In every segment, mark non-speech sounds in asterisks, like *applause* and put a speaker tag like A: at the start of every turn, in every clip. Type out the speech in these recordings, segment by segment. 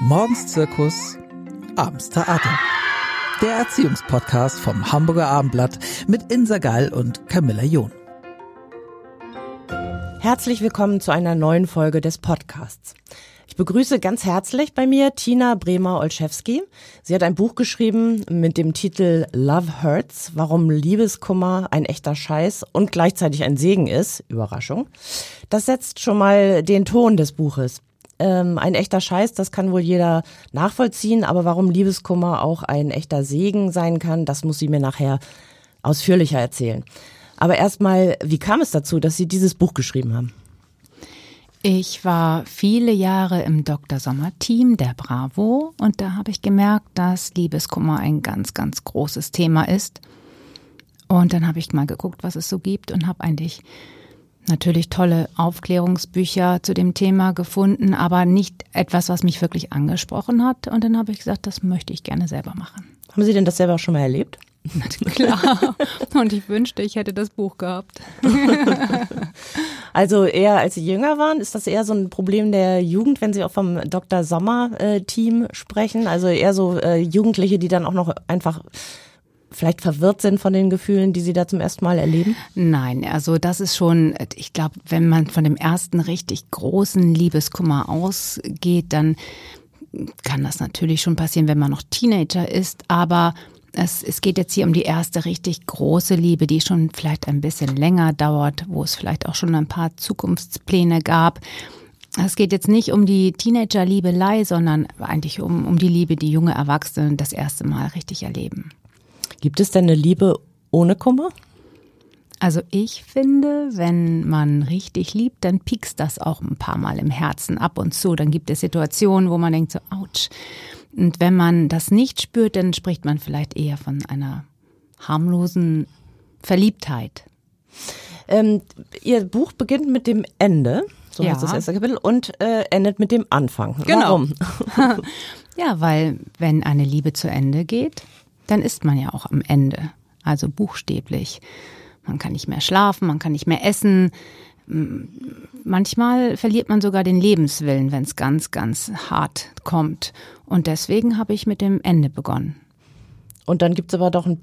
A: Morgens Zirkus, abends Theater. Der Erziehungspodcast vom Hamburger Abendblatt mit Insa Gall und Camilla John.
B: Herzlich willkommen zu einer neuen Folge des Podcasts. Ich begrüße ganz herzlich bei mir Tina Bremer-Olszewski. Sie hat ein Buch geschrieben mit dem Titel Love Hurts, warum Liebeskummer ein echter Scheiß und gleichzeitig ein Segen ist. Überraschung. Das setzt schon mal den Ton des Buches. Ähm, ein echter Scheiß, das kann wohl jeder nachvollziehen, aber warum Liebeskummer auch ein echter Segen sein kann, das muss sie mir nachher ausführlicher erzählen. Aber erstmal, wie kam es dazu, dass Sie dieses Buch geschrieben haben?
C: Ich war viele Jahre im Dr. Sommer Team der Bravo und da habe ich gemerkt, dass Liebeskummer ein ganz, ganz großes Thema ist. Und dann habe ich mal geguckt, was es so gibt und habe eigentlich natürlich tolle Aufklärungsbücher zu dem Thema gefunden, aber nicht etwas, was mich wirklich angesprochen hat. Und dann habe ich gesagt, das möchte ich gerne selber machen.
B: Haben Sie denn das selber schon mal erlebt?
C: Klar. Und ich wünschte, ich hätte das Buch gehabt.
B: Also eher als Sie jünger waren, ist das eher so ein Problem der Jugend, wenn Sie auch vom Dr. Sommer-Team äh, sprechen? Also eher so äh, Jugendliche, die dann auch noch einfach vielleicht verwirrt sind von den Gefühlen, die Sie da zum ersten Mal erleben?
C: Nein, also das ist schon, ich glaube, wenn man von dem ersten richtig großen Liebeskummer ausgeht, dann kann das natürlich schon passieren, wenn man noch Teenager ist, aber es, es geht jetzt hier um die erste richtig große Liebe, die schon vielleicht ein bisschen länger dauert, wo es vielleicht auch schon ein paar Zukunftspläne gab. Es geht jetzt nicht um die Teenager-Liebelei, sondern eigentlich um, um die Liebe, die junge Erwachsene das erste Mal richtig erleben.
B: Gibt es denn eine Liebe ohne Kummer?
C: Also ich finde, wenn man richtig liebt, dann piekst das auch ein paar Mal im Herzen ab und zu. Dann gibt es Situationen, wo man denkt so, ouch. Und wenn man das nicht spürt, dann spricht man vielleicht eher von einer harmlosen Verliebtheit.
B: Ähm, Ihr Buch beginnt mit dem Ende, so
C: Ja.
B: heißt das erste Kapitel, und äh, endet mit dem Anfang.
C: Genau.
B: Warum? *laughs*
C: Ja, weil wenn eine Liebe zu Ende geht, dann ist man ja auch am Ende. Also buchstäblich. Man kann nicht mehr schlafen, man kann nicht mehr essen. M- Manchmal verliert man sogar den Lebenswillen, wenn es ganz, ganz hart kommt. Und deswegen habe ich mit dem Ende begonnen.
B: Und dann gibt's aber doch einen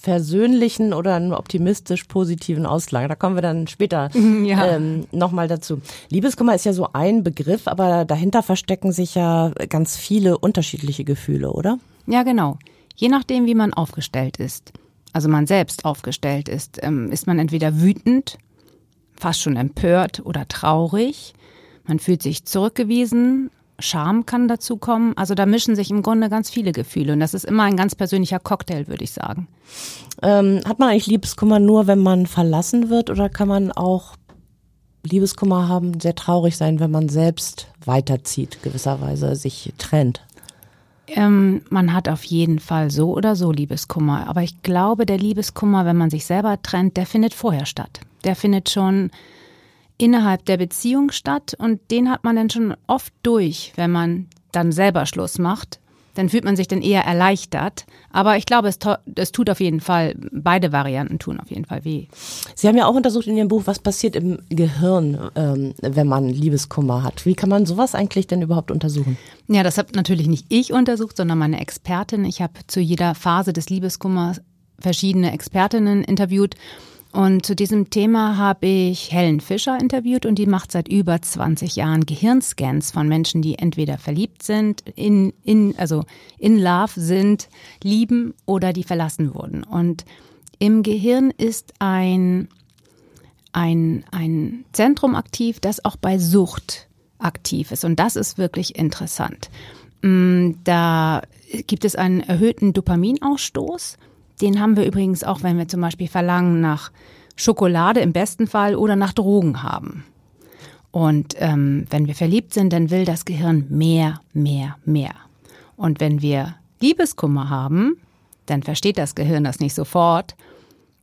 B: versöhnlichen oder einen optimistisch positiven Ausklang. Da kommen wir dann später *laughs*
C: Ja.
B: ähm, nochmal dazu. Liebeskummer ist ja so ein Begriff, aber dahinter verstecken sich ja ganz viele unterschiedliche Gefühle, oder?
C: Ja, genau. Je nachdem, wie man aufgestellt ist, also man selbst aufgestellt ist, ähm, ist man entweder wütend, fast schon empört oder traurig. Man fühlt sich zurückgewiesen. Scham kann dazu kommen. Also da mischen sich im Grunde ganz viele Gefühle. Und das ist immer ein ganz persönlicher Cocktail, würde ich sagen.
B: Ähm, hat man eigentlich Liebeskummer nur, wenn man verlassen wird, oder kann man auch Liebeskummer haben, sehr traurig sein, wenn man selbst weiterzieht, gewisserweise sich trennt?
C: Ähm, man hat auf jeden Fall so oder so Liebeskummer. Aber ich glaube, der Liebeskummer, wenn man sich selber trennt, der findet vorher statt. Der findet schon innerhalb der Beziehung statt und den hat man dann schon oft durch, wenn man dann selber Schluss macht. Dann fühlt man sich dann eher erleichtert. Aber ich glaube, es, es tut auf jeden Fall, beide Varianten tun auf jeden Fall weh.
B: Sie haben ja auch untersucht in Ihrem Buch, was passiert im Gehirn, ähm, wenn man Liebeskummer hat. Wie kann man sowas eigentlich denn überhaupt untersuchen?
C: Ja, das habe natürlich nicht ich untersucht, sondern meine Expertin. Ich habe zu jeder Phase des Liebeskummers verschiedene Expertinnen interviewt. Und zu diesem Thema habe ich Helen Fischer interviewt und die macht seit über 20 Jahren Gehirnscans von Menschen, die entweder verliebt sind, in, in, also in Love sind, lieben oder die verlassen wurden. Und im Gehirn ist ein ein, ein Zentrum aktiv, das auch bei Sucht aktiv ist. Und das ist wirklich interessant. Mm, Da gibt es einen erhöhten Dopaminausstoß. Den haben wir übrigens auch, wenn wir zum Beispiel Verlangen nach Schokolade im besten Fall oder nach Drogen haben. Und ähm, wenn wir verliebt sind, dann will das Gehirn mehr, mehr, mehr. Und wenn wir Liebeskummer haben, dann versteht das Gehirn das nicht sofort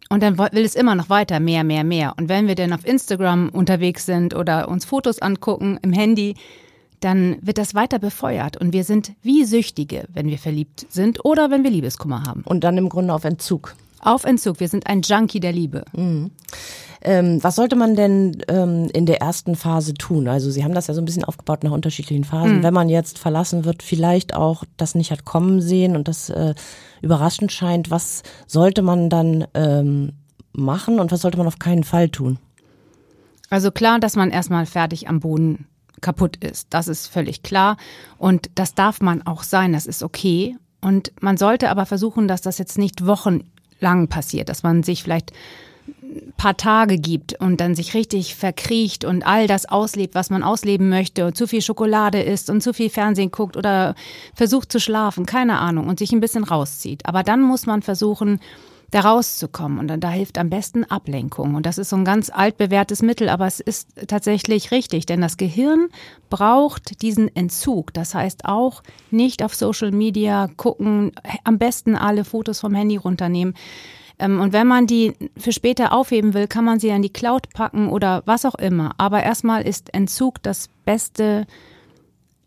C: und dann will es immer noch weiter, mehr, mehr, mehr. Und wenn wir dann auf Instagram unterwegs sind oder uns Fotos angucken im Handy, dann wird das weiter befeuert. Und wir sind wie Süchtige, wenn wir verliebt sind oder wenn wir Liebeskummer haben.
B: Und dann im Grunde auf Entzug.
C: Auf Entzug. Wir sind ein Junkie der Liebe.
B: Mhm. Ähm, was sollte man denn ähm, in der ersten Phase tun? Also Sie haben das ja so ein bisschen aufgebaut nach unterschiedlichen Phasen. Mhm. Wenn man jetzt verlassen wird, vielleicht auch das nicht hat kommen sehen und das äh, überraschend scheint, was sollte man dann ähm, machen und was sollte man auf keinen Fall tun?
C: Also klar, dass man erstmal fertig am Boden kaputt ist. Das ist völlig klar. Und das darf man auch sein. Das ist okay. Und man sollte aber versuchen, dass das jetzt nicht wochenlang passiert, dass man sich vielleicht ein paar Tage gibt und dann sich richtig verkriecht und all das auslebt, was man ausleben möchte und zu viel Schokolade isst und zu viel Fernsehen guckt oder versucht zu schlafen, keine Ahnung, und sich ein bisschen rauszieht. Aber dann muss man versuchen, da rauszukommen. Und dann da hilft am besten Ablenkung. Und das ist so ein ganz altbewährtes Mittel, aber es ist tatsächlich richtig, denn das Gehirn braucht diesen Entzug. Das heißt auch nicht auf Social Media gucken, am besten alle Fotos vom Handy runternehmen. Ähm, und wenn man die für später aufheben will, kann man sie in die Cloud packen oder was auch immer. Aber erstmal ist Entzug das beste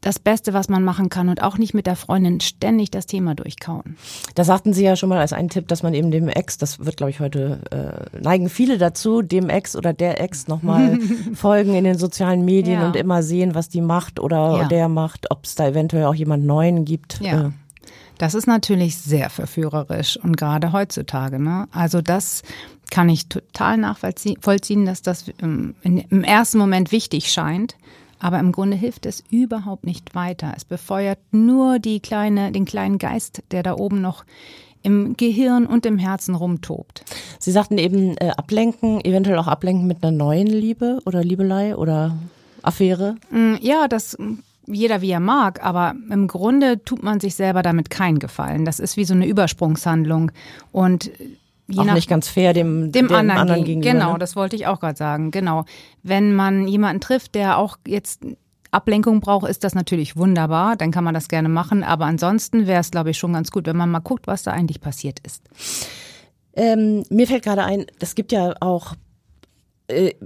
C: das Beste, was man machen kann und auch nicht mit der Freundin ständig das Thema durchkauen.
B: Da sagten Sie ja schon mal als einen Tipp, dass man eben dem Ex, das wird glaube ich heute, äh, neigen viele dazu, dem Ex oder der Ex nochmal *laughs* folgen in den sozialen Medien ja. und immer sehen, was die macht oder ja. der macht, ob es da eventuell auch jemand Neuen gibt.
C: Ja. Äh. Das ist natürlich sehr verführerisch und gerade heutzutage. Ne? Also das kann ich total nachvollziehen, dass das im, im ersten Moment wichtig scheint. Aber im Grunde hilft es überhaupt nicht weiter. Es befeuert nur die kleine, den kleinen Geist, der da oben noch im Gehirn und im Herzen rumtobt.
B: Sie sagten eben äh, ablenken, eventuell auch ablenken mit einer neuen Liebe oder Liebelei oder Affäre.
C: Mm, ja, das jeder wie er mag, aber im Grunde tut man sich selber damit keinen Gefallen. Das ist wie so eine Übersprungshandlung und
B: auch nach, nicht ganz fair dem, dem, dem anderen, anderen gegenüber.
C: Genau, ne? das wollte ich auch gerade sagen. Genau. Wenn man jemanden trifft, der auch jetzt Ablenkung braucht, ist das natürlich wunderbar. Dann kann man das gerne machen. Aber ansonsten wäre es, glaube ich, schon ganz gut, wenn man mal guckt, was da eigentlich passiert ist.
B: Ähm, mir fällt gerade ein, es gibt ja auch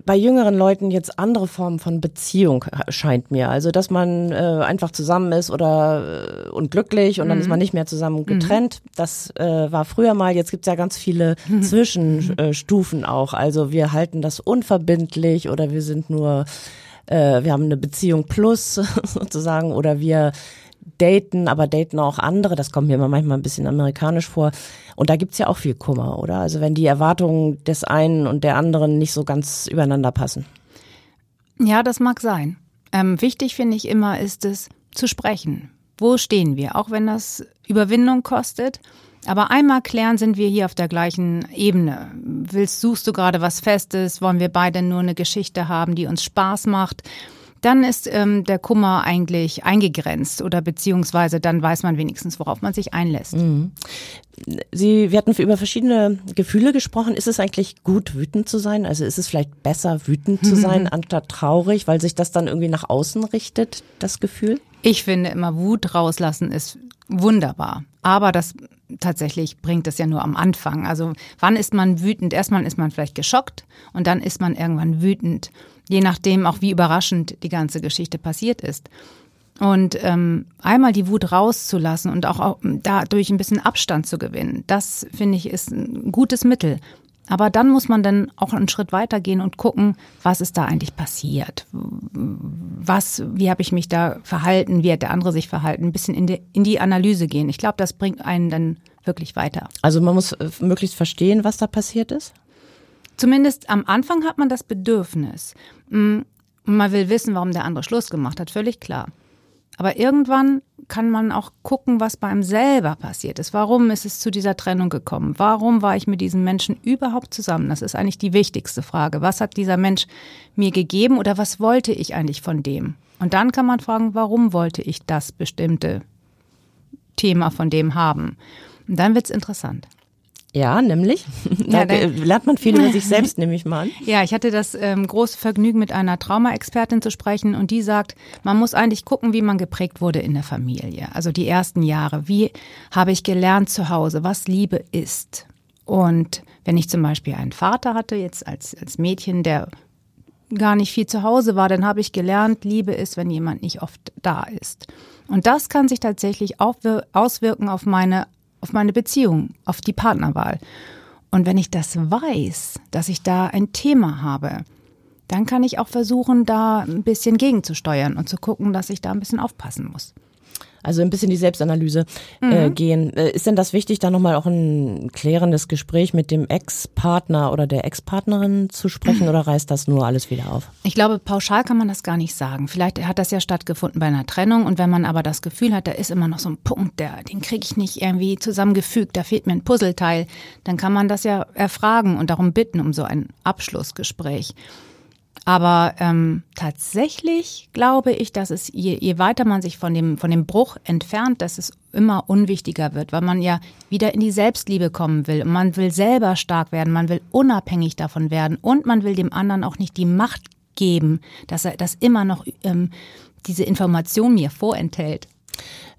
B: bei jüngeren Leuten jetzt andere Formen von Beziehung scheint mir. Also dass man äh, einfach zusammen ist oder äh, und glücklich und mhm. dann ist man mhm. nicht mehr zusammen mhm. getrennt. Mhm. Das äh, war früher mal. Jetzt gibt's ja ganz viele *laughs* mhm. Zwischenstufen auch. Also wir halten das unverbindlich oder wir sind nur, äh, wir haben eine Beziehung plus *laughs* sozusagen oder wir daten, aber daten auch andere. Das kommt mir immer manchmal ein bisschen amerikanisch vor. Und da gibt's ja auch viel Kummer, oder? Also wenn die Erwartungen des einen und der anderen nicht so ganz übereinander passen.
C: Ja, das mag sein. Ähm, wichtig finde ich immer ist es zu sprechen. Wo stehen wir? Auch wenn das Überwindung kostet. Aber einmal klären, sind wir hier auf der gleichen Ebene. Willst, suchst du gerade was Festes? Wollen wir beide nur eine Geschichte haben, die uns Spaß macht? Dann ist ähm, der Kummer eigentlich eingegrenzt oder beziehungsweise dann weiß man wenigstens, worauf man sich einlässt. Mhm.
B: Sie, wir hatten über verschiedene Gefühle gesprochen. Ist es eigentlich gut, wütend zu sein? Also ist es vielleicht besser, wütend zu sein, *laughs* anstatt traurig, weil sich das dann irgendwie nach außen richtet, das Gefühl?
C: Ich finde immer, Wut rauslassen ist wunderbar. Aber das tatsächlich bringt es ja nur am Anfang. Also wann ist man wütend? Erstmal ist man vielleicht geschockt und dann ist man irgendwann wütend je nachdem auch wie überraschend die ganze Geschichte passiert ist. Und ähm, einmal die Wut rauszulassen und auch, auch dadurch ein bisschen Abstand zu gewinnen, das finde ich ist ein gutes Mittel. Aber dann muss man dann auch einen Schritt weitergehen und gucken, was ist da eigentlich passiert? Was, wie habe ich mich da verhalten? Wie hat der andere sich verhalten? Ein bisschen in die, in die Analyse gehen. Ich glaube, das bringt einen dann wirklich weiter.
B: Also man muss äh, möglichst verstehen, was da passiert ist?
C: Zumindest am Anfang hat man das Bedürfnis. Mm, man will wissen, warum der andere Schluss gemacht hat, völlig klar. Aber irgendwann kann man auch gucken, was bei einem selber passiert ist. Warum ist es zu dieser Trennung gekommen? Warum war ich mit diesem Menschen überhaupt zusammen? Das ist eigentlich die wichtigste Frage. Was hat dieser Mensch mir gegeben oder was wollte ich eigentlich von dem? Und dann kann man fragen, warum wollte ich das bestimmte Thema von dem haben? Und dann wird's interessant.
B: Ja, nämlich. *laughs* Da ja, lernt man viel über sich selbst, *laughs* nehme ich mal an.
C: Ja, ich hatte das ähm, große Vergnügen, mit einer Traumaexpertin zu sprechen und die sagt, man muss eigentlich gucken, wie man geprägt wurde in der Familie. Also die ersten Jahre. Wie habe ich gelernt zu Hause, was Liebe ist? Und wenn ich zum Beispiel einen Vater hatte, jetzt als, als Mädchen, der gar nicht viel zu Hause war, dann habe ich gelernt, Liebe ist, wenn jemand nicht oft da ist. Und das kann sich tatsächlich auch auswirken auf meine auf meine Beziehung, auf die Partnerwahl. Und wenn ich das weiß, dass ich da ein Thema habe, dann kann ich auch versuchen, da ein bisschen gegenzusteuern und zu gucken, dass ich da ein bisschen aufpassen muss.
B: Also ein bisschen die Selbstanalyse äh,
C: Mhm.
B: gehen. Äh, ist denn das wichtig, da nochmal auch ein klärendes Gespräch mit dem Ex-Partner oder der Ex-Partnerin zu sprechen *clears throat* oder reißt das nur alles wieder auf?
C: Ich glaube, pauschal kann man das gar nicht sagen. Vielleicht hat das ja stattgefunden bei einer Trennung und wenn man aber das Gefühl hat, da ist immer noch so ein Punkt, der, den kriege ich nicht irgendwie zusammengefügt, da fehlt mir ein Puzzleteil, dann kann man das ja erfragen und darum bitten um so ein Abschlussgespräch. Aber ähm, tatsächlich glaube ich, dass es, je, je weiter man sich von dem, von dem Bruch entfernt, dass es immer unwichtiger wird, weil man ja wieder in die Selbstliebe kommen will. Und man will selber stark werden, man will unabhängig davon werden und man will dem anderen auch nicht die Macht geben, dass er das immer noch ähm, diese Information mir vorenthält.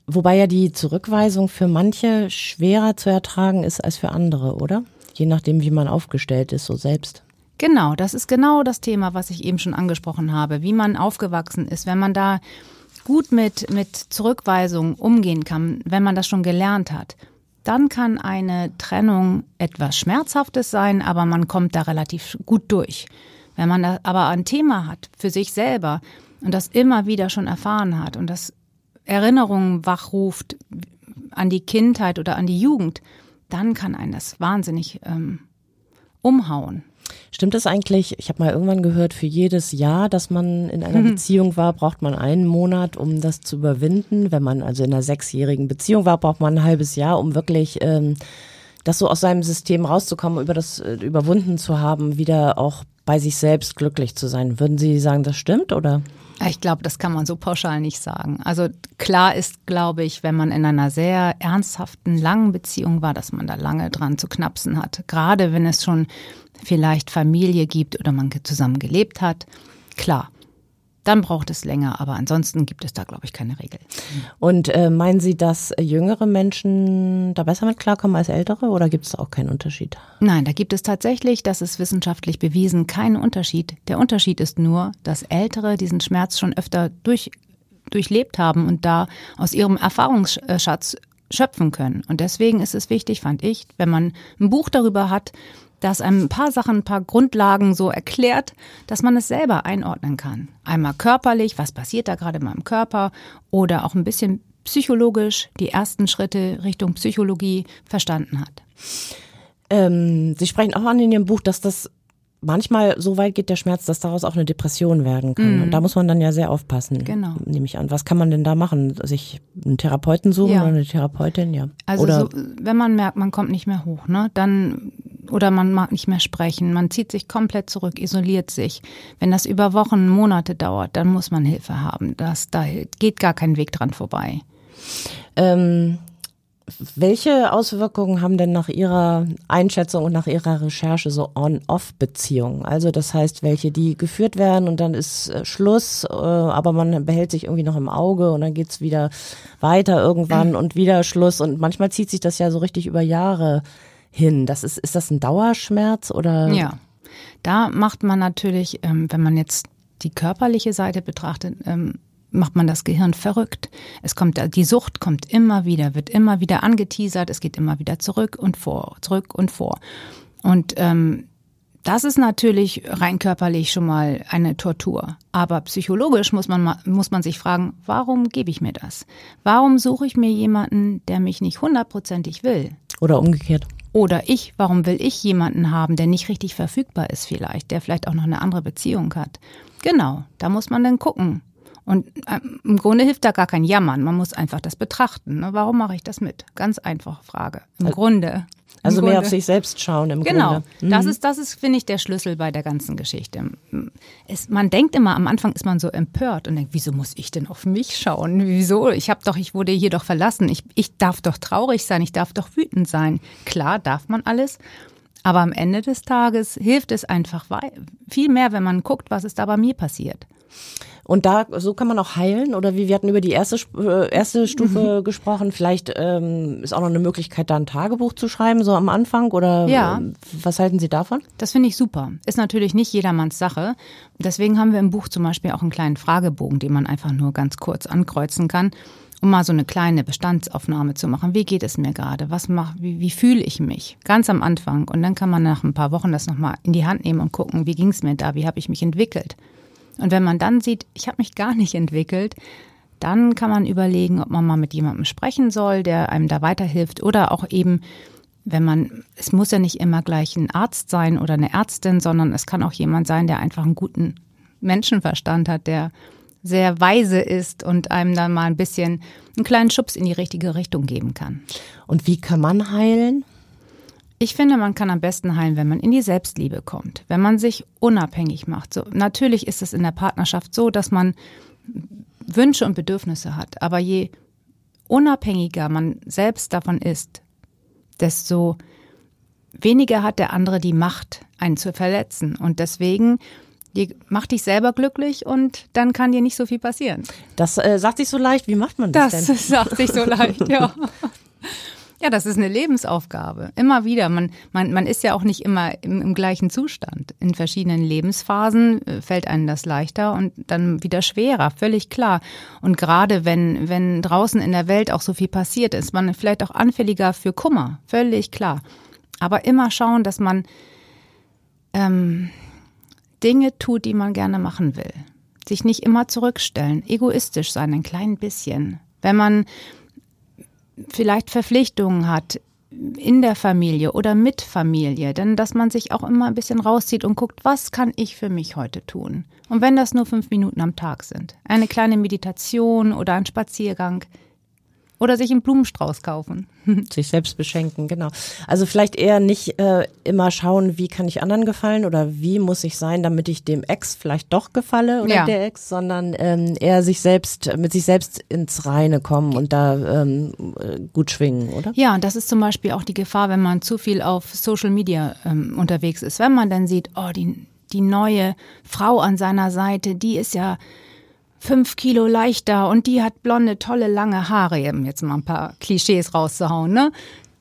B: Wobei ja die Zurückweisung für manche schwerer zu ertragen ist als für andere, oder? Je nachdem, wie man aufgestellt ist, so selbst.
C: Genau, das ist genau das Thema, was ich eben schon angesprochen habe, wie man aufgewachsen ist, wenn man da gut mit, mit Zurückweisung umgehen kann, wenn man das schon gelernt hat, dann kann eine Trennung etwas Schmerzhaftes sein, aber man kommt da relativ gut durch. Wenn man da aber ein Thema hat für sich selber und das immer wieder schon erfahren hat und das Erinnerungen wachruft an die Kindheit oder an die Jugend, dann kann einen das wahnsinnig ähm, umhauen.
B: Stimmt das eigentlich? Ich habe mal irgendwann gehört, für jedes Jahr, dass man in einer Beziehung war, braucht man einen Monat, um das zu überwinden. Wenn man also in einer sechsjährigen Beziehung war, braucht man ein halbes Jahr, um wirklich ähm, das so aus seinem System rauszukommen, über das äh, überwunden zu haben, wieder auch bei sich selbst glücklich zu sein. Würden Sie sagen, das stimmt oder?
C: Ich glaube, das kann man so pauschal nicht sagen. Also klar ist, glaube ich, wenn man in einer sehr ernsthaften, langen Beziehung war, dass man da lange dran zu knapsen hat. Gerade wenn es schon vielleicht Familie gibt oder man zusammen gelebt hat. Klar, dann braucht es länger, aber ansonsten gibt es da, glaube ich, keine Regel.
B: Und äh, meinen Sie, dass jüngere Menschen da besser mit klarkommen als ältere oder gibt es auch keinen Unterschied?
C: Nein, da gibt es tatsächlich, das ist wissenschaftlich bewiesen, keinen Unterschied. Der Unterschied ist nur, dass Ältere diesen Schmerz schon öfter durch, durchlebt haben und da aus ihrem Erfahrungsschatz schöpfen können. Und deswegen ist es wichtig, fand ich, wenn man ein Buch darüber hat, das einem ein paar Sachen, ein paar Grundlagen so erklärt, dass man es selber einordnen kann. Einmal körperlich, was passiert da gerade in meinem Körper oder auch ein bisschen psychologisch die ersten Schritte Richtung Psychologie verstanden hat.
B: Ähm, Sie sprechen auch an in Ihrem Buch, dass das manchmal so weit geht der Schmerz, dass daraus auch eine Depression werden kann. Und da muss man dann ja sehr aufpassen.
C: Genau.
B: Nehme ich an. Was kann man denn da machen? Sich einen Therapeuten suchen
C: Ja.
B: oder eine Therapeutin? Ja.
C: Also
B: oder
C: so, wenn man merkt, man kommt nicht mehr hoch, ne, dann oder man mag nicht mehr sprechen, man zieht sich komplett zurück, isoliert sich. Wenn das über Wochen, Monate dauert, dann muss man Hilfe haben. Das, da geht gar kein Weg dran vorbei.
B: ähm, welche Auswirkungen haben denn nach Ihrer Einschätzung und nach Ihrer Recherche so On-Off-Beziehungen? Also das heißt, welche, die geführt werden und dann ist äh, Schluss, äh, aber man behält sich irgendwie noch im Auge und dann geht's wieder weiter irgendwann *clears throat* und wieder Schluss und manchmal zieht sich das ja so richtig über Jahre hin. Das ist, ist das ein Dauerschmerz oder?
C: Ja, da macht man natürlich, ähm, wenn man jetzt die körperliche Seite betrachtet, ähm, macht man das Gehirn verrückt. Es kommt, die Sucht kommt immer wieder, wird immer wieder angeteasert, es geht immer wieder zurück und vor, zurück und vor. Und ähm, das ist natürlich rein körperlich schon mal eine Tortur. Aber psychologisch muss man, ma- muss man sich fragen, warum gebe ich mir das? Warum suche ich mir jemanden, der mich nicht hundertprozentig will?
B: Oder umgekehrt?
C: Oder ich, warum will ich jemanden haben, der nicht richtig verfügbar ist vielleicht, der vielleicht auch noch eine andere Beziehung hat? Genau, da muss man dann gucken. Und ähm, im Grunde hilft da gar kein Jammern, man muss einfach das betrachten. Ne? Warum mache ich das mit? Ganz einfache Frage. Im Grunde.
B: Also mehr
C: Grunde.
B: auf sich selbst schauen im
C: Genau,
B: Grunde. Mhm.
C: das ist, das ist, finde ich, der Schlüssel bei der ganzen Geschichte. Es, man denkt immer, am Anfang ist man so empört und denkt, wieso muss ich denn auf mich schauen? Wieso? Ich habe doch, ich wurde hier doch verlassen. Ich, ich darf doch traurig sein, ich darf doch wütend sein. Klar, darf man alles. Aber am Ende des Tages hilft es einfach viel mehr, wenn man guckt, was ist da bei mir passiert.
B: Und da, so kann man auch heilen oder wie wir hatten über die erste, äh, erste
C: Mhm.
B: Stufe *laughs* gesprochen. Vielleicht ähm, ist auch noch eine Möglichkeit, da ein Tagebuch zu schreiben, so am Anfang oder
C: Ja.
B: ähm, was halten Sie davon?
C: Das finde ich super. Ist natürlich nicht jedermanns Sache. Deswegen haben wir im Buch zum Beispiel auch einen kleinen Fragebogen, den man einfach nur ganz kurz ankreuzen kann. um mal so eine kleine Bestandsaufnahme zu machen. Wie geht es mir gerade? Was mach, wie, wie fühle ich mich? Ganz am Anfang. Und dann kann man nach ein paar Wochen das nochmal in die Hand nehmen und gucken, wie ging es mir da? Wie habe ich mich entwickelt? Und wenn man dann sieht, ich habe mich gar nicht entwickelt, dann kann man überlegen, ob man mal mit jemandem sprechen soll, der einem da weiterhilft oder auch eben, wenn man, es muss ja nicht immer gleich ein Arzt sein oder eine Ärztin, sondern es kann auch jemand sein, der einfach einen guten Menschenverstand hat, der sehr weise ist und einem dann mal ein bisschen einen kleinen Schubs in die richtige Richtung geben kann.
B: Und wie kann man heilen?
C: Ich finde, man kann am besten heilen, wenn man in die Selbstliebe kommt, wenn man sich unabhängig macht. So, natürlich ist es in der Partnerschaft so, dass man Wünsche und Bedürfnisse hat, aber je unabhängiger man selbst davon ist, desto weniger hat der andere die Macht, einen zu verletzen. Und deswegen mach dich selber glücklich und dann kann dir nicht so viel passieren.
B: Das äh, sagt sich so leicht. Wie macht man das,
C: das
B: denn?
C: Das *laughs* sagt sich so leicht, ja. *laughs* Ja, das ist eine Lebensaufgabe. Immer wieder. Man, man, man ist ja auch nicht immer im, im gleichen Zustand. In verschiedenen Lebensphasen äh, fällt einem das leichter und dann wieder schwerer, völlig klar. Und gerade wenn, wenn draußen in der Welt auch so viel passiert, ist man vielleicht auch anfälliger für Kummer, völlig klar. Aber immer schauen, dass man ähm, Dinge tut, die man gerne machen will. Sich nicht immer zurückstellen, egoistisch sein, ein klein bisschen. Wenn man vielleicht Verpflichtungen hat in der Familie oder mit Familie, denn dass man sich auch immer ein bisschen rauszieht und guckt, was kann ich für mich heute tun? Und wenn das nur fünf Minuten am Tag sind, eine kleine Meditation oder ein Spaziergang, oder sich einen Blumenstrauß kaufen. *laughs*
B: Sich selbst beschenken, genau. Also vielleicht eher nicht äh, immer schauen, wie kann ich anderen gefallen oder wie muss ich sein, damit ich dem Ex vielleicht doch gefalle oder
C: Ja.
B: der Ex, sondern ähm, eher sich selbst, mit sich selbst ins Reine kommen und da ähm, äh, gut schwingen, oder?
C: Ja, und das ist zum Beispiel auch die Gefahr, wenn man zu viel auf Social Media ähm, unterwegs ist. Wenn man dann sieht, oh, die, die neue Frau an seiner Seite, die ist ja fünf Kilo leichter und die hat blonde, tolle, lange Haare, um jetzt mal ein paar Klischees rauszuhauen, ne?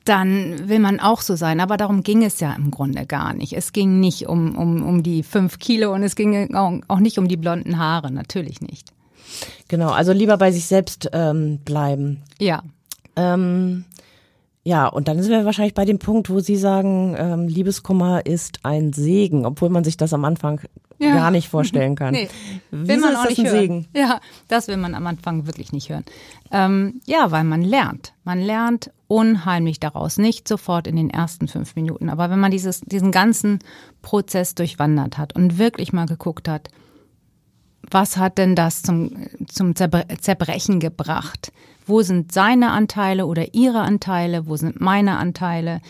C: Dann will man auch so sein. Aber darum ging es ja im Grunde gar nicht. Es ging nicht um, um, um die fünf Kilo und es ging auch, auch nicht um die blonden Haare, natürlich nicht.
B: Genau, also lieber bei sich selbst ähm, bleiben.
C: Ja.
B: Ähm, ja, und dann sind wir wahrscheinlich bei dem Punkt, wo Sie sagen, ähm, Liebeskummer ist ein Segen, obwohl man sich das am Anfang
C: Ja.
B: gar nicht vorstellen *laughs* kann.
C: Nee,
B: Wieso
C: will man auch
B: das
C: nicht
B: ein
C: hören.
B: Segen?
C: Ja, das will man am Anfang wirklich nicht hören. Ähm, ja, weil man lernt. Man lernt unheimlich daraus. Nicht sofort in den ersten fünf Minuten. Aber wenn man dieses, diesen ganzen Prozess durchwandert hat und wirklich mal geguckt hat, was hat denn das zum, zum Zerbre Zerbrechen gebracht? Wo sind seine Anteile oder ihre Anteile? Wo sind meine Anteile?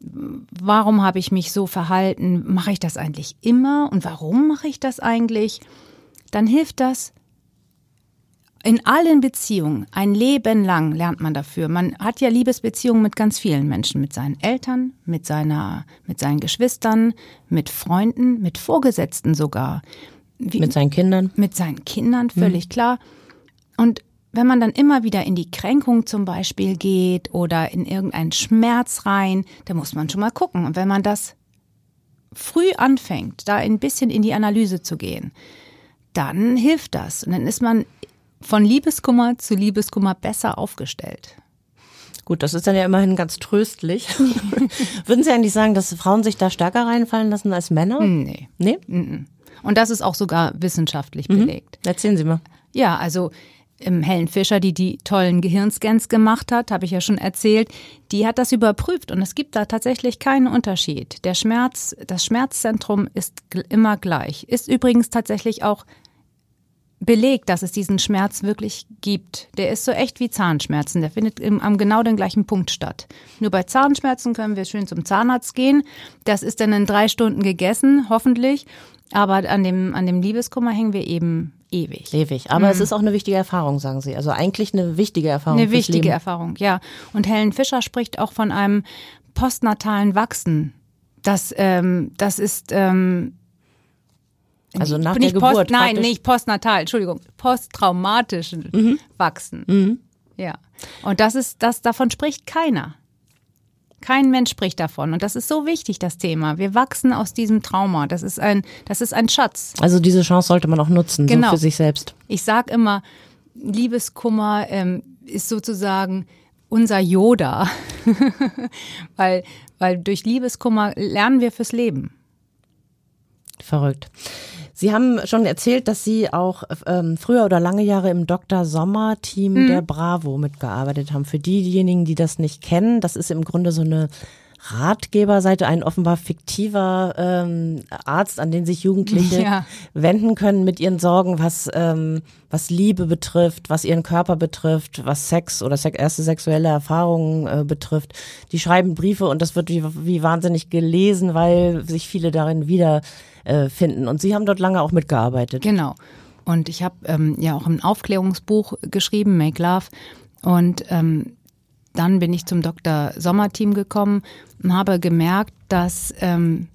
C: Warum habe ich mich so verhalten? Mache ich das eigentlich immer? Und warum mache ich das eigentlich? Dann hilft das in allen Beziehungen, ein Leben lang lernt man dafür. Man hat ja Liebesbeziehungen mit ganz vielen Menschen, mit seinen Eltern, mit seiner, mit seinen Geschwistern, mit Freunden, mit Vorgesetzten sogar wie,
B: Mit seinen Kindern.
C: mit seinen Kindern, völlig klar. Und wenn man dann immer wieder in die Kränkung zum Beispiel geht oder in irgendeinen Schmerz rein, dann muss man schon mal gucken. Und wenn man das früh anfängt, da ein bisschen in die Analyse zu gehen, dann hilft das. Und dann ist man von Liebeskummer zu Liebeskummer besser aufgestellt.
B: Gut, das ist dann ja immerhin ganz tröstlich. *laughs* Würden Sie eigentlich sagen, dass Frauen sich da stärker reinfallen lassen als Männer?
C: Nee.
B: Nee?
C: Und das ist auch sogar wissenschaftlich belegt.
B: Erzählen Sie mal.
C: Ja, also ähm, Helen Fischer, die die tollen Gehirnscans gemacht hat, habe ich ja schon erzählt, die hat das überprüft und es gibt da tatsächlich keinen Unterschied. Der Schmerz, das Schmerzzentrum ist immer gleich. Ist übrigens tatsächlich auch belegt, dass es diesen Schmerz wirklich gibt. Der ist so echt wie Zahnschmerzen. Der findet im, am genau den gleichen Punkt statt. Nur bei Zahnschmerzen können wir schön zum Zahnarzt gehen. Das ist dann in drei Stunden gegessen, hoffentlich. Aber an dem, an dem Liebeskummer hängen wir eben ewig.
B: Ewig. Aber es ist auch eine wichtige Erfahrung, sagen Sie. Also eigentlich eine wichtige Erfahrung.
C: Mhm. Eine wichtige
B: Leben.
C: Erfahrung, ja. Und Helen Fischer spricht auch von einem postnatalen Wachsen. Das, ähm, das ist ähm,
B: Also nach
C: nicht
B: der Geburt.
C: Post, nein,
B: praktisch. Mhm.
C: nicht postnatal, Entschuldigung, posttraumatischen Wachsen. Ja. Und das ist, das, davon spricht keiner. Kein Mensch spricht davon. Und das ist so wichtig, das Thema. Wir wachsen aus diesem Trauma. Das ist ein, das ist ein Schatz.
B: Also diese Chance sollte man auch nutzen,
C: Genau.
B: so für sich selbst.
C: Ich sag immer, Liebeskummer ähm, ist sozusagen unser Yoda, *laughs* weil, weil durch Liebeskummer lernen wir fürs Leben.
B: Verrückt. Sie haben schon erzählt, dass Sie auch ähm, früher oder lange Jahre im Dr. Sommer Team mhm. der Bravo mitgearbeitet haben. Für diejenigen, die das nicht kennen, das ist im Grunde so eine Ratgeberseite, ein offenbar fiktiver ähm, Arzt, an den sich Jugendliche *laughs* ja. wenden können mit ihren Sorgen, was, ähm, was Liebe betrifft, was ihren Körper betrifft, was Sex oder se erste sexuelle Erfahrungen äh, betrifft. Die schreiben Briefe und das wird wie, wie wahnsinnig gelesen, weil sich viele darin wiederfinden. Äh, und Sie haben dort lange auch mitgearbeitet.
C: Genau. Und ich habe ähm, ja auch ein Aufklärungsbuch geschrieben, Make Love. Und ähm, dann bin ich zum Dr. Sommer-Team gekommen und habe gemerkt, dass ähm,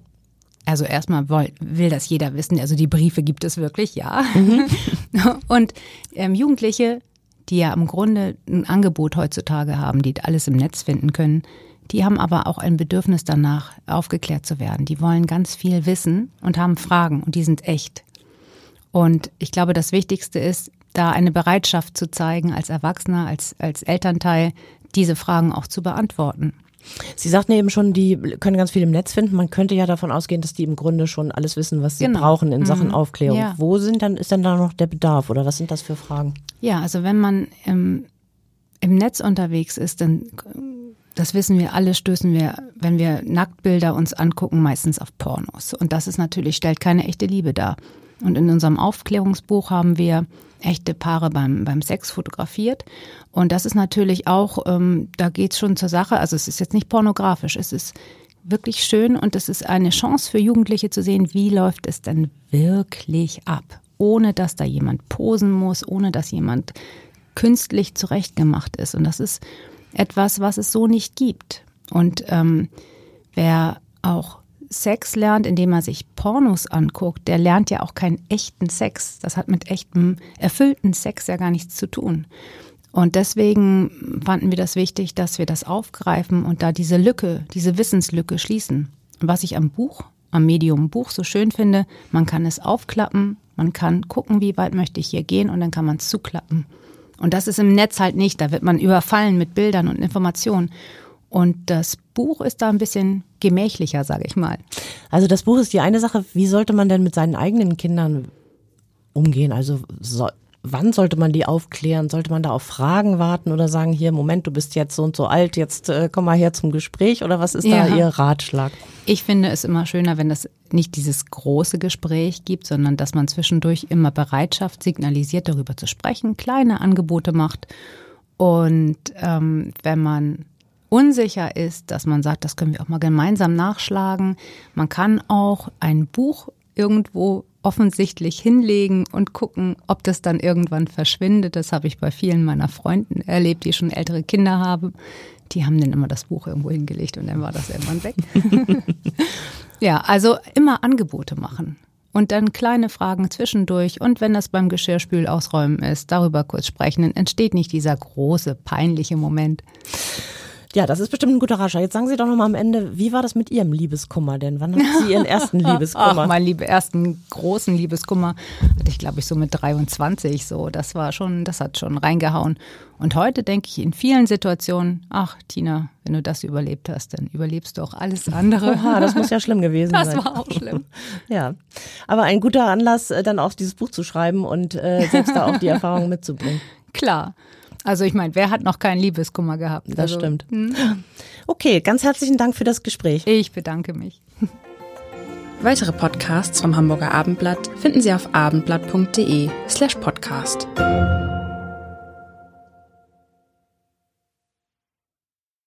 C: also erstmal will, will das jeder wissen, also die Briefe gibt es wirklich, ja. Mhm. *laughs* Und ähm, Jugendliche, die ja im Grunde ein Angebot heutzutage haben, die alles im Netz finden können, die haben aber auch ein Bedürfnis danach, aufgeklärt zu werden. Die wollen ganz viel wissen und haben Fragen und die sind echt. Und ich glaube, das Wichtigste ist, da eine Bereitschaft zu zeigen als Erwachsener, als, als Elternteil, diese Fragen auch zu beantworten.
B: Sie sagten eben schon, die können ganz viel im Netz finden. Man könnte ja davon ausgehen, dass die im Grunde schon alles wissen, was sie genau. brauchen in Sachen mhm. Aufklärung. Ja. Wo sind dann, ist denn da noch der Bedarf oder was sind das für Fragen?
C: Ja, also wenn man im, im Netz unterwegs ist, dann, das wissen wir alle, stößen wir, wenn wir Nacktbilder uns angucken, meistens auf Pornos. Und das ist natürlich, stellt keine echte Liebe dar. Und in unserem Aufklärungsbuch haben wir echte Paare beim, beim Sex fotografiert. Und das ist natürlich auch, ähm, da geht's schon zur Sache. Also es ist jetzt nicht pornografisch, es ist wirklich schön und es ist eine Chance für Jugendliche zu sehen, wie läuft es denn wirklich ab, ohne dass da jemand posen muss, ohne dass jemand künstlich zurechtgemacht ist. Und das ist etwas, was es so nicht gibt. Und ähm, wer auch Sex lernt, indem er sich Pornos anguckt, der lernt ja auch keinen echten Sex. Das hat mit echtem, erfüllten Sex ja gar nichts zu tun. Und deswegen fanden wir das wichtig, dass wir das aufgreifen und da diese Lücke, diese Wissenslücke schließen. was ich am Buch, am Medium Buch so schön finde, man kann es aufklappen, man kann gucken, wie weit möchte ich hier gehen und dann kann man es zuklappen. Und das ist im Netz halt nicht, da wird man überfallen mit Bildern und Informationen. Und das Buch ist da ein bisschen gemächlicher, sage ich mal.
B: Also das Buch ist die eine Sache. Wie sollte man denn mit seinen eigenen Kindern umgehen? Also so, wann sollte man die aufklären? Sollte man da auf Fragen warten oder sagen, hier, Moment, du bist jetzt so und so alt, jetzt äh, komm mal her zum Gespräch oder was ist ja. da Ihr Ratschlag?
C: Ich finde es immer schöner, wenn es nicht dieses große Gespräch gibt, sondern dass man zwischendurch immer Bereitschaft signalisiert, darüber zu sprechen, kleine Angebote macht. Und ähm, wenn man unsicher ist, dass man sagt, das können wir auch mal gemeinsam nachschlagen. Man kann auch ein Buch irgendwo offensichtlich hinlegen und gucken, ob das dann irgendwann verschwindet. Das habe ich bei vielen meiner Freunden erlebt, die schon ältere Kinder haben. Die haben dann immer das Buch irgendwo hingelegt und dann war das irgendwann weg. *laughs* ja, also immer Angebote machen und dann kleine Fragen zwischendurch und wenn das beim Geschirrspül ausräumen ist, darüber kurz sprechen, dann entsteht nicht dieser große, peinliche Moment.
B: Ja, das ist bestimmt ein guter Rascher. Jetzt sagen Sie doch noch mal am Ende, wie war das mit Ihrem Liebeskummer denn? Wann hatten Sie Ihren ersten *laughs* Liebeskummer?
C: Ach, mein liebe, ersten großen Liebeskummer hatte ich, glaube ich, so mit 23 so. Das war schon, das hat schon reingehauen. Und heute denke ich in vielen Situationen, ach Tina, wenn du das überlebt hast, dann überlebst du auch alles andere.
B: Oha, das muss ja schlimm gewesen *laughs*
C: das
B: sein.
C: Das war auch schlimm. *laughs*
B: ja, aber ein guter Anlass, äh, dann auch dieses Buch zu schreiben und äh, selbst da auch die Erfahrung mitzubringen.
C: Klar. Also ich meine, wer hat noch keinen Liebeskummer gehabt?
B: Das
C: also,
B: stimmt. Hm. Okay, ganz herzlichen Dank für das Gespräch.
C: Ich bedanke mich. *laughs*
D: Weitere Podcasts vom Hamburger Abendblatt finden Sie auf abendblatt.de slash podcast.